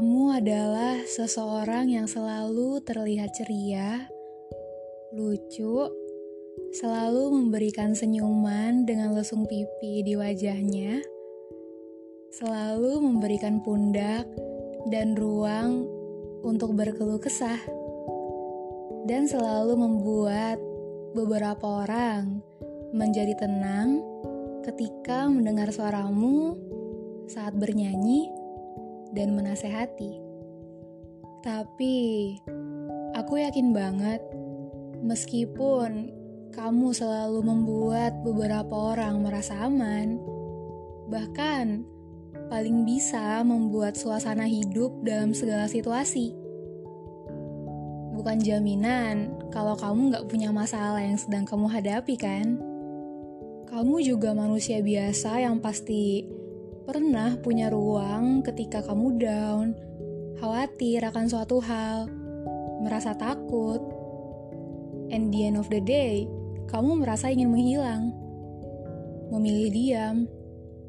Kamu adalah seseorang yang selalu terlihat ceria, lucu, selalu memberikan senyuman dengan lesung pipi di wajahnya, selalu memberikan pundak dan ruang untuk berkeluh kesah, dan selalu membuat beberapa orang menjadi tenang ketika mendengar suaramu saat bernyanyi dan menasehati. Tapi aku yakin banget, meskipun kamu selalu membuat beberapa orang merasa aman, bahkan paling bisa membuat suasana hidup dalam segala situasi. Bukan jaminan kalau kamu nggak punya masalah yang sedang kamu hadapi, kan? Kamu juga manusia biasa yang pasti Pernah punya ruang ketika kamu down, khawatir akan suatu hal, merasa takut, and the end of the day, kamu merasa ingin menghilang. Memilih diam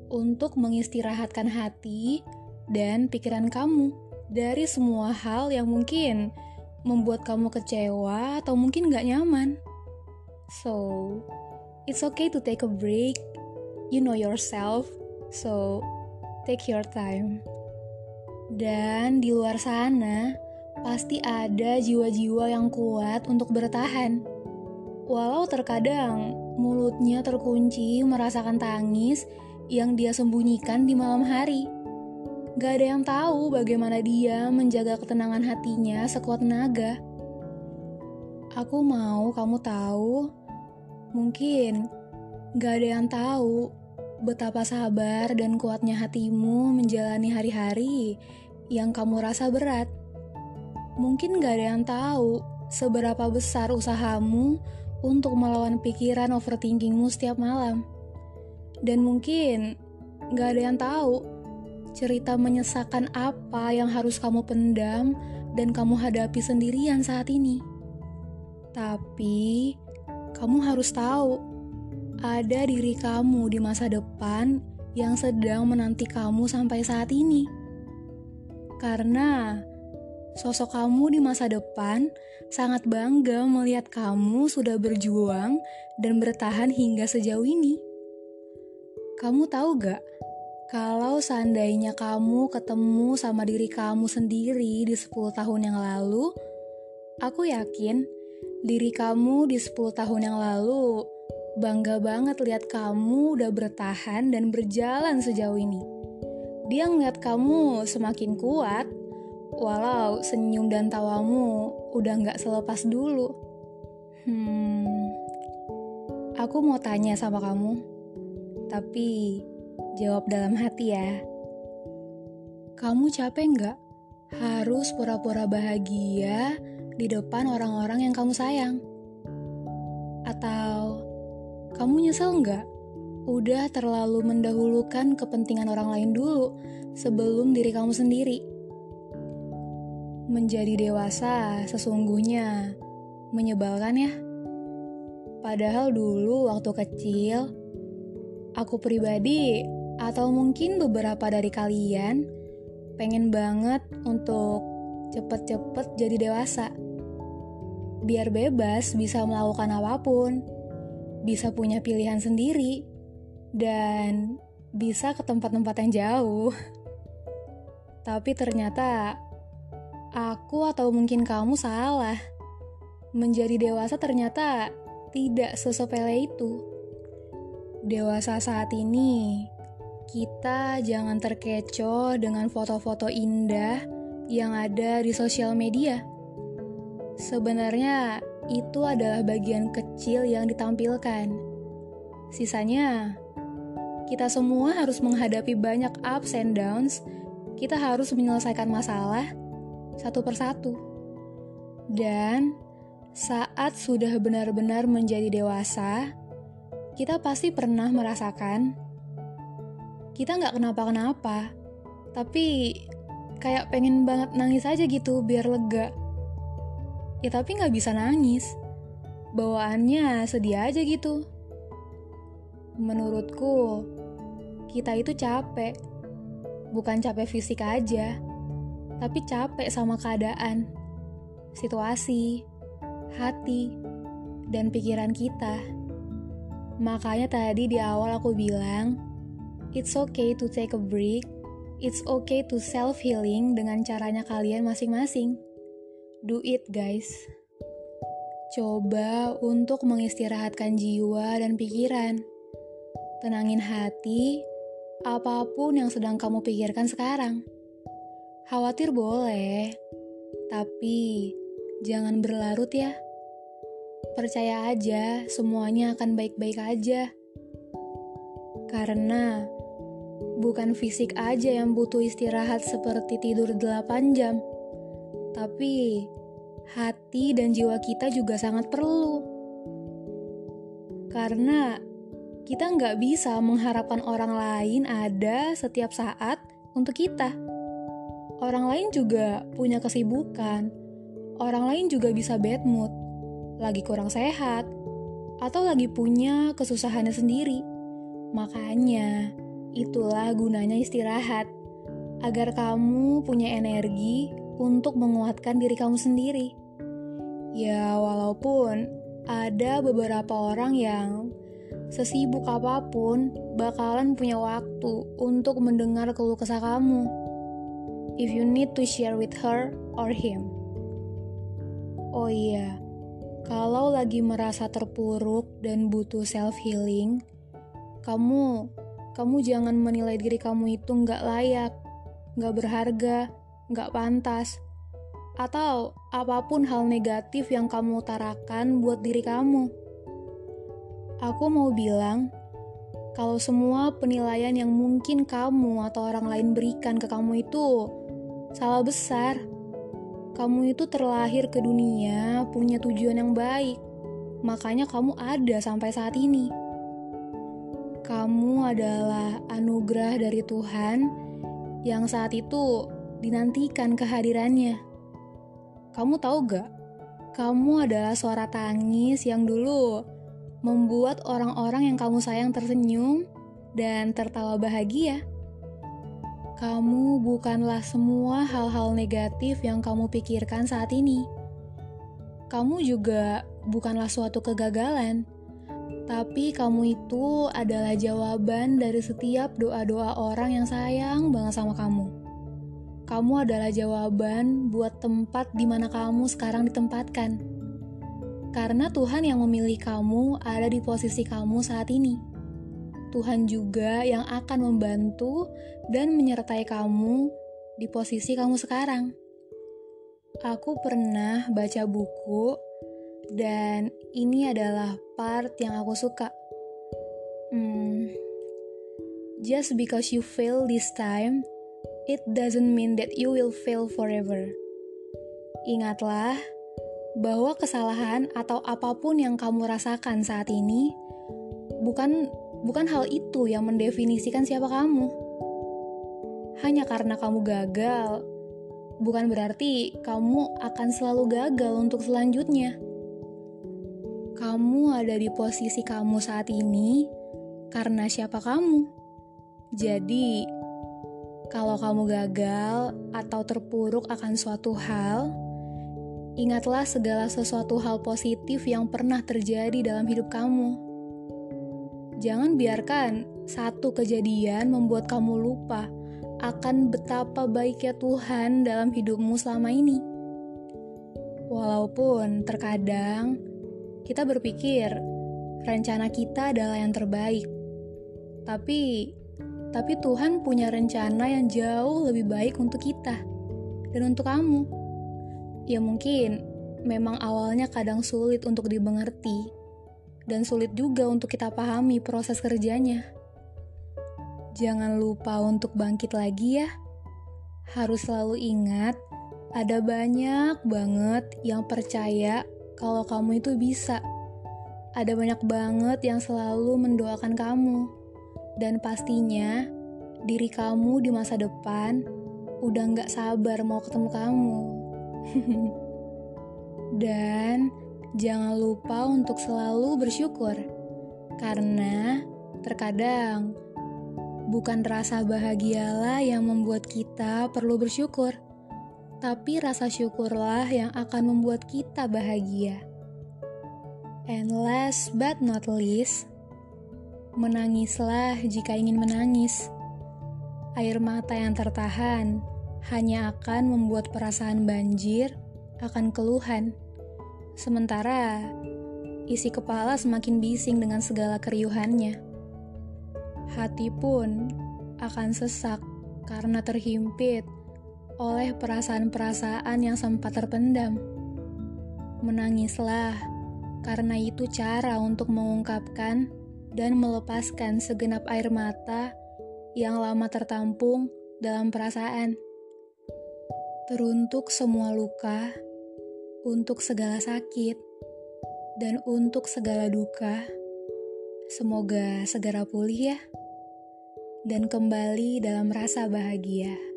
untuk mengistirahatkan hati dan pikiran kamu dari semua hal yang mungkin membuat kamu kecewa atau mungkin gak nyaman. So, it's okay to take a break. You know yourself So, take your time. Dan di luar sana, pasti ada jiwa-jiwa yang kuat untuk bertahan. Walau terkadang mulutnya terkunci merasakan tangis yang dia sembunyikan di malam hari. Gak ada yang tahu bagaimana dia menjaga ketenangan hatinya sekuat tenaga. Aku mau kamu tahu, mungkin gak ada yang tahu betapa sabar dan kuatnya hatimu menjalani hari-hari yang kamu rasa berat. Mungkin gak ada yang tahu seberapa besar usahamu untuk melawan pikiran overthinkingmu setiap malam. Dan mungkin gak ada yang tahu cerita menyesakan apa yang harus kamu pendam dan kamu hadapi sendirian saat ini. Tapi, kamu harus tahu ada diri kamu di masa depan yang sedang menanti kamu sampai saat ini. Karena sosok kamu di masa depan sangat bangga melihat kamu sudah berjuang dan bertahan hingga sejauh ini. Kamu tahu gak, kalau seandainya kamu ketemu sama diri kamu sendiri di 10 tahun yang lalu, aku yakin diri kamu di 10 tahun yang lalu Bangga banget lihat kamu udah bertahan dan berjalan sejauh ini. Dia ngeliat kamu semakin kuat, walau senyum dan tawamu udah nggak selepas dulu. Hmm, aku mau tanya sama kamu, tapi jawab dalam hati ya. Kamu capek nggak harus pura-pura bahagia di depan orang-orang yang kamu sayang? Atau kamu nyesel nggak? Udah terlalu mendahulukan kepentingan orang lain dulu sebelum diri kamu sendiri. Menjadi dewasa sesungguhnya menyebalkan ya. Padahal dulu waktu kecil, aku pribadi atau mungkin beberapa dari kalian pengen banget untuk cepet-cepet jadi dewasa. Biar bebas bisa melakukan apa pun bisa punya pilihan sendiri, dan bisa ke tempat-tempat yang jauh. Tapi ternyata aku atau mungkin kamu salah. Menjadi dewasa ternyata tidak sesepele itu. Dewasa saat ini, kita jangan terkecoh dengan foto-foto indah yang ada di sosial media. Sebenarnya itu adalah bagian kecil yang ditampilkan. Sisanya, kita semua harus menghadapi banyak ups and downs. Kita harus menyelesaikan masalah satu persatu. Dan saat sudah benar-benar menjadi dewasa, kita pasti pernah merasakan kita nggak kenapa-kenapa, tapi kayak pengen banget nangis aja gitu biar lega ya tapi nggak bisa nangis. Bawaannya sedih aja gitu. Menurutku, kita itu capek. Bukan capek fisik aja, tapi capek sama keadaan, situasi, hati, dan pikiran kita. Makanya tadi di awal aku bilang, it's okay to take a break, it's okay to self-healing dengan caranya kalian masing-masing. Do it guys. Coba untuk mengistirahatkan jiwa dan pikiran. Tenangin hati, apa pun yang sedang kamu pikirkan sekarang. Khawatir boleh, tapi jangan berlarut ya. Percaya aja, semuanya akan baik-baik aja. Karena bukan fisik aja yang butuh istirahat seperti tidur 8 jam, tapi hati dan jiwa kita juga sangat perlu. Karena kita nggak bisa mengharapkan orang lain ada setiap saat untuk kita. Orang lain juga punya kesibukan. Orang lain juga bisa bad mood, lagi kurang sehat, atau lagi punya kesusahannya sendiri. Makanya, itulah gunanya istirahat, agar kamu punya energi untuk menguatkan diri kamu sendiri. Ya, walaupun ada beberapa orang yang sesibuk apa pun bakalan punya waktu untuk mendengar keluh kesah kamu if you need to share with her or him. Oh iya, kalau lagi merasa terpuruk dan butuh self healing, kamu kamu jangan menilai diri kamu itu nggak layak, nggak berharga, nggak pantas, atau apa pun hal negatif yang kamu utarakan buat diri kamu. Aku mau bilang, kalau semua penilaian yang mungkin kamu atau orang lain berikan ke kamu itu Salah besar. Kamu itu terlahir ke dunia punya tujuan yang baik. Makanya kamu ada sampai saat ini. Kamu adalah anugerah dari Tuhan yang saat itu dinantikan kehadirannya. Kamu tahu gak? Kamu adalah suara tangis yang dulu membuat orang-orang yang kamu sayang tersenyum dan tertawa bahagia. Kamu bukanlah semua hal-hal negatif yang kamu pikirkan saat ini. Kamu juga bukanlah suatu kegagalan, tapi kamu itu adalah jawaban dari setiap doa-doa orang yang sayang banget sama kamu. Kamu adalah jawaban buat tempat di mana kamu sekarang ditempatkan. Karena Tuhan yang memilih kamu ada di posisi kamu saat ini. Tuhan juga yang akan membantu dan menyertai kamu di posisi kamu sekarang. Aku pernah baca buku, dan ini adalah part yang aku suka. Hmm, just because you fail this time, it doesn't mean that you will fail forever. Ingatlah bahwa kesalahan atau apa pun yang kamu rasakan saat ini bukan Bukan hal itu yang mendefinisikan siapa kamu. Hanya karena kamu gagal, bukan berarti kamu akan selalu gagal untuk selanjutnya. Kamu ada di posisi kamu saat ini karena siapa kamu. Jadi, kalau kamu gagal atau terpuruk akan suatu hal, ingatlah segala sesuatu hal positif yang pernah terjadi dalam hidup kamu. Jangan biarkan satu kejadian membuat kamu lupa akan betapa baiknya Tuhan dalam hidupmu selama ini. Walaupun terkadang kita berpikir rencana kita adalah yang terbaik. Tapi tapi Tuhan punya rencana yang jauh lebih baik untuk kita dan untuk kamu. Ya mungkin memang awalnya kadang sulit untuk dimengerti dan sulit juga untuk kita pahami proses kerjanya. Jangan lupa untuk bangkit lagi ya. Harus selalu ingat, ada banyak banget yang percaya kalau kamu itu bisa. Ada banyak banget yang selalu mendoakan kamu. Dan pastinya, diri kamu di masa depan udah gak sabar mau ketemu kamu. Dan jangan lupa untuk selalu bersyukur, karena terkadang bukan rasa bahagialah yang membuat kita perlu bersyukur, tapi rasa syukurlah yang akan membuat kita bahagia. And last but not least, menangislah jika ingin menangis. Air mata yang tertahan hanya akan membuat perasaan banjir akan keluhan. Sementara isi kepala semakin bising dengan segala keriuhannya. Hati pun akan sesak karena terhimpit oleh perasaan-perasaan yang sempat terpendam. Menangislah, karena itu cara untuk mengungkapkan dan melepaskan segenap air mata yang lama tertampung dalam perasaan. Teruntuk semua luka, untuk segala sakit, dan untuk segala duka, semoga segera pulih ya, dan kembali dalam rasa bahagia.